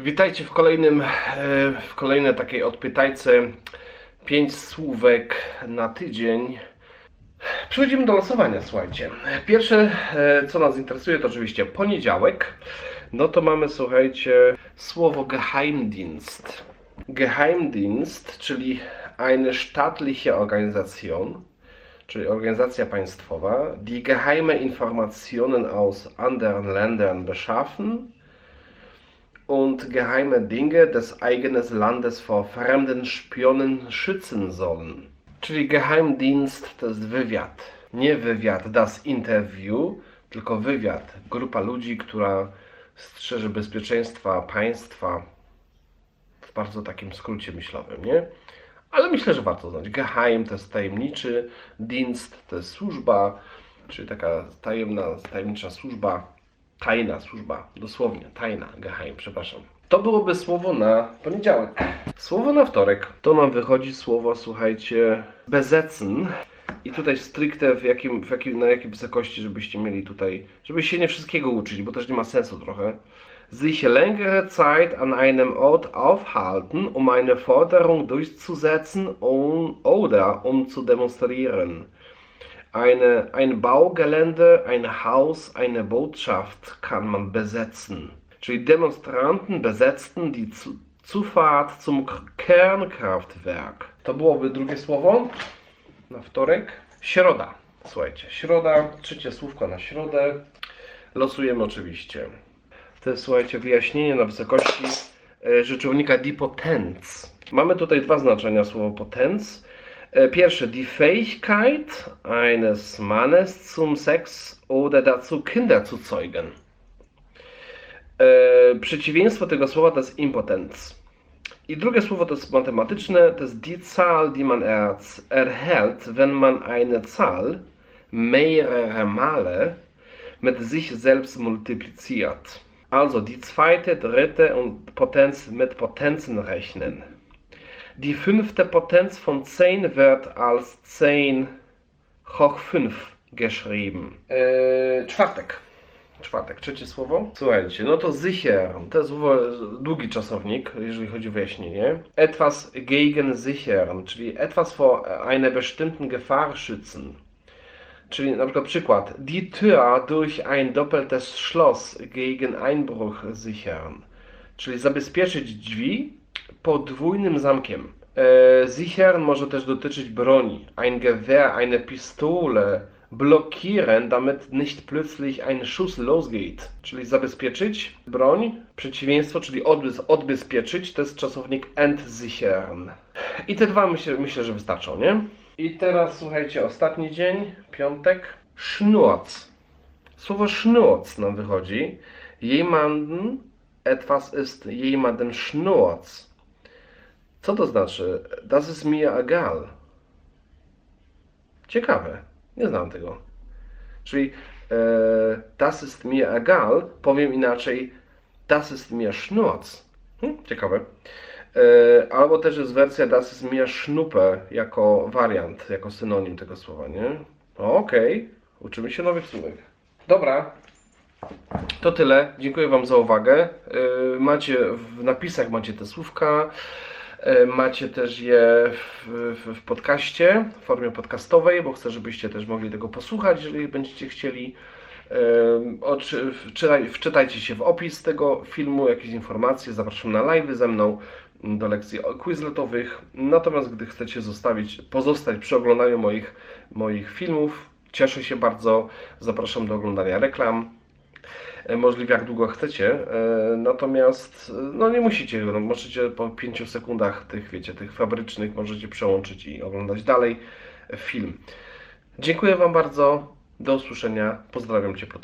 Witajcie w kolejnym, e, w kolejnej takiej odpytajce. Pięć słówek na tydzień. Przechodzimy do losowania, słuchajcie. Pierwsze, e, co nas interesuje, to oczywiście poniedziałek. No to mamy, słuchajcie, słowo Geheimdienst. Geheimdienst, czyli eine staatliche Organisation, czyli organizacja państwowa, die geheime Informationen aus anderen Ländern beschaffen und geheime Dinge des eigenen Landes vor fremden Spionen schützen sollen. Czyli Geheimdienst to jest wywiad. Nie wywiad das Interview, tylko wywiad. Grupa ludzi, która strzeże bezpieczeństwa państwa w bardzo takim skrócie myślowym, nie? Ale myślę, że warto znać. Geheim to jest tajemniczy, Dienst to jest służba, czyli taka tajemna, tajemnicza służba, tajna służba, dosłownie, tajna, geheim, przepraszam. To byłoby słowo na poniedziałek. Słowo na wtorek to nam wychodzi słowo, słuchajcie, besetzen. I tutaj stricte w jakim, w jakim, na jakiej wysokości, żebyście mieli tutaj, żebyście się nie wszystkiego uczyli, bo też nie ma sensu trochę. Sich längere Zeit an einem Ort aufhalten, um eine Forderung durchzusetzen oder um zu demonstrieren. Eine, ein Baugelände, ein Haus, eine Botschaft kann man besetzen. Czyli Demonstranten besetzten die Zu Zufahrt zum Kernkraftwerk. To byłoby drugie słowo na wtorek. Środa. Słuchajcie, środa, trzecie słówko na środę. Losujemy oczywiście. To jest, słuchajcie, wyjaśnienie na wysokości e, rzeczownika die Potenz. Mamy tutaj dwa znaczenia słowa Potenz. E, Pierwsze, die Fähigkeit eines Mannes zum Sex oder dazu Kinder zu zeugen. E, Przeciwieństwo tego słowa to jest Impotenz. I drugie słowo to jest matematyczne, to jest die Zahl, die man erhält, wenn man eine Zahl mehrere Male mit sich selbst multipliziert. Also die zweite, dritte und Potenz mit Potenzen rechnen. Die fünfte Potenz von 10 wird als 10 hoch 5 geschrieben. Eee, czwartek. Czwartek, trzecie słowo. Słuchajcie, no to sicher, to jest długi czasownik, jeżeli chodzi o wyjaśnienie. Etwas gegen sichern, czyli etwas vor einer bestimmten Gefahr schützen. Czyli na przykład przykład. Die Tür durch ein doppeltes Schloss gegen Einbruch sichern. Czyli zabezpieczyć drzwi podwójnym zamkiem. E, sichern może też dotyczyć broni. Ein Gewehr, eine Pistole blockieren, damit nicht plötzlich ein Schuss losgeht. Czyli zabezpieczyć broń, przeciwieństwo, czyli odbez, odbezpieczyć, to jest czasownik entsichern. I te dwa myślę, myślę, że wystarczą, nie? I teraz słuchajcie, ostatni dzień, piątek. Schnurz. Słowo Schnurz nam wychodzi. Jemanden etwas ist jemanden Schnurz. Co to znaczy? Das ist mir egal. Ciekawe. Nie znam tego. Czyli e, das ist mir egal, powiem inaczej das ist mir Schnurz. Hm, ciekawe. E, albo też jest wersja das ist mir Schnuppe jako wariant, jako synonim tego słowa, nie? O, Okej, uczymy się nowych słówek. Dobra, to tyle. Dziękuję Wam za uwagę. E, Macie w napisach macie te słówka. E, Macie też je w, w, w podcaście, w formie podcastowej, bo chcę, żebyście też mogli tego posłuchać, jeżeli będziecie chcieli. E, Wczytajcie się w opis tego filmu, jakieś informacje. Zapraszam na live ze mną do lekcji quizletowych. Natomiast gdy chcecie zostawić, pozostać przy oglądaniu moich, moich filmów, cieszę się bardzo. Zapraszam do oglądania reklam. E, możliwie jak długo chcecie. E, Natomiast e, no nie musicie, no, możecie po 5 sekundach tych, wiecie, tych fabrycznych możecie przełączyć i oglądać dalej film. Dziękuję Wam bardzo. Do usłyszenia. Pozdrawiam Ciepłotko.